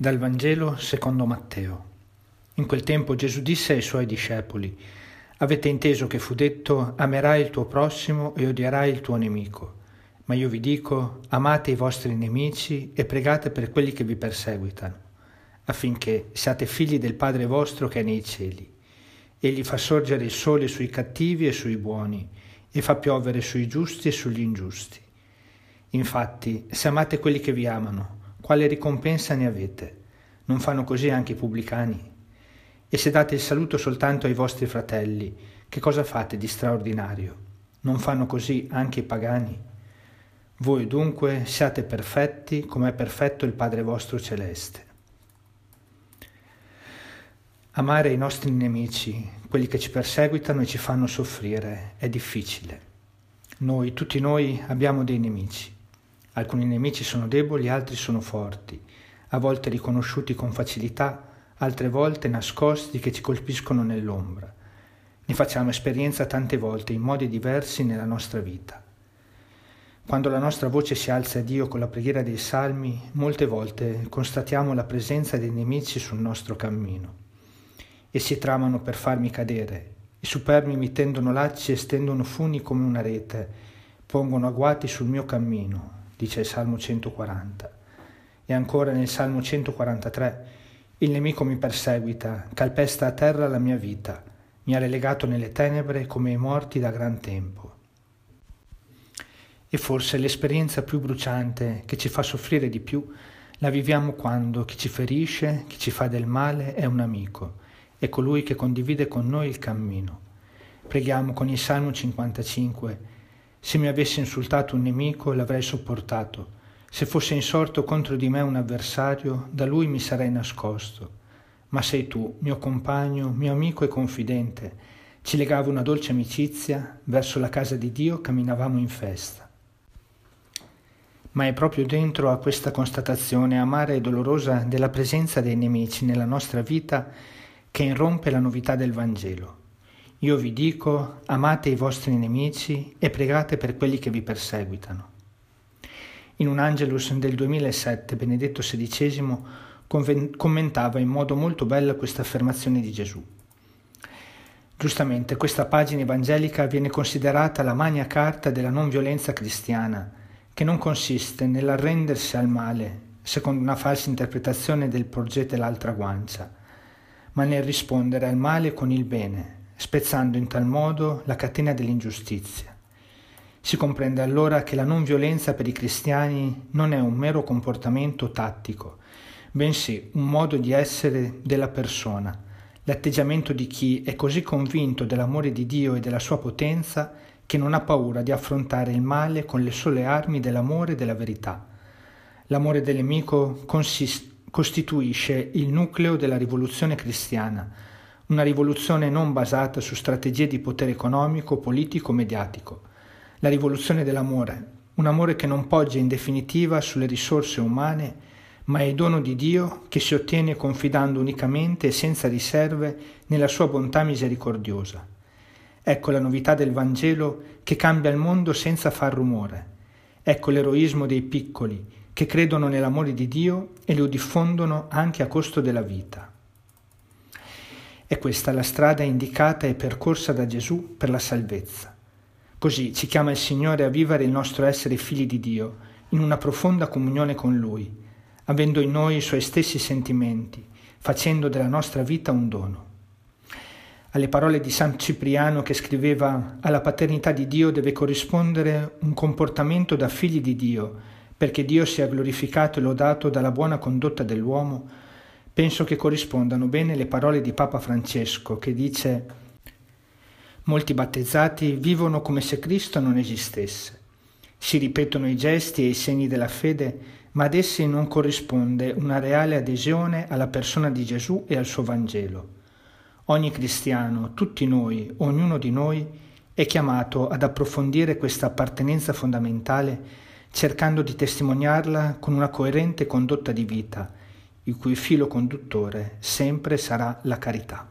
Dal Vangelo secondo Matteo. In quel tempo Gesù disse ai suoi discepoli, Avete inteso che fu detto, amerai il tuo prossimo e odierai il tuo nemico. Ma io vi dico, amate i vostri nemici e pregate per quelli che vi perseguitano, affinché siate figli del Padre vostro che è nei cieli. Egli fa sorgere il sole sui cattivi e sui buoni, e fa piovere sui giusti e sugli ingiusti. Infatti, se amate quelli che vi amano, quale ricompensa ne avete? Non fanno così anche i pubblicani? E se date il saluto soltanto ai vostri fratelli, che cosa fate di straordinario? Non fanno così anche i pagani? Voi dunque siate perfetti come è perfetto il Padre vostro celeste. Amare i nostri nemici, quelli che ci perseguitano e ci fanno soffrire, è difficile. Noi, tutti noi, abbiamo dei nemici. Alcuni nemici sono deboli, altri sono forti, a volte riconosciuti con facilità, altre volte nascosti che ci colpiscono nell'ombra. Ne facciamo esperienza tante volte in modi diversi nella nostra vita. Quando la nostra voce si alza a Dio con la preghiera dei salmi, molte volte constatiamo la presenza dei nemici sul nostro cammino. Essi tramano per farmi cadere, i superbi mi tendono lacci e stendono funi come una rete, pongono agguati sul mio cammino, dice il Salmo 140. E ancora nel Salmo 143, il nemico mi perseguita, calpesta a terra la mia vita, mi ha relegato nelle tenebre come i morti da gran tempo. E forse l'esperienza più bruciante, che ci fa soffrire di più, la viviamo quando chi ci ferisce, chi ci fa del male è un amico, è colui che condivide con noi il cammino. Preghiamo con il Salmo 55, se mi avesse insultato un nemico l'avrei sopportato. Se fosse insorto contro di me un avversario, da lui mi sarei nascosto. Ma sei tu, mio compagno, mio amico e confidente. Ci legava una dolce amicizia, verso la casa di Dio camminavamo in festa. Ma è proprio dentro a questa constatazione amara e dolorosa della presenza dei nemici nella nostra vita che irrompe la novità del Vangelo. Io vi dico, amate i vostri nemici e pregate per quelli che vi perseguitano. In un Angelus del 2007 Benedetto XVI commentava in modo molto bello questa affermazione di Gesù. Giustamente questa pagina evangelica viene considerata la magna carta della non violenza cristiana, che non consiste nell'arrendersi al male, secondo una falsa interpretazione del progetto l'altra guancia, ma nel rispondere al male con il bene, spezzando in tal modo la catena dell'ingiustizia. Si comprende allora che la non violenza per i cristiani non è un mero comportamento tattico, bensì un modo di essere della persona, l'atteggiamento di chi è così convinto dell'amore di Dio e della sua potenza che non ha paura di affrontare il male con le sole armi dell'amore e della verità. L'amore del nemico consist- costituisce il nucleo della rivoluzione cristiana, una rivoluzione non basata su strategie di potere economico, politico, mediatico. La rivoluzione dell'amore, un amore che non poggia in definitiva sulle risorse umane, ma è dono di Dio che si ottiene confidando unicamente e senza riserve nella sua bontà misericordiosa. Ecco la novità del Vangelo che cambia il mondo senza far rumore. Ecco l'eroismo dei piccoli che credono nell'amore di Dio e lo diffondono anche a costo della vita. È questa la strada indicata e percorsa da Gesù per la salvezza. Così ci chiama il Signore a vivere il nostro essere figli di Dio in una profonda comunione con Lui, avendo in noi i Suoi stessi sentimenti, facendo della nostra vita un dono. Alle parole di San Cipriano che scriveva alla paternità di Dio deve corrispondere un comportamento da figli di Dio, perché Dio sia glorificato e lodato dalla buona condotta dell'uomo, penso che corrispondano bene le parole di Papa Francesco che dice Molti battezzati vivono come se Cristo non esistesse. Si ripetono i gesti e i segni della fede, ma ad essi non corrisponde una reale adesione alla persona di Gesù e al suo Vangelo. Ogni cristiano, tutti noi, ognuno di noi, è chiamato ad approfondire questa appartenenza fondamentale cercando di testimoniarla con una coerente condotta di vita, il cui filo conduttore sempre sarà la carità.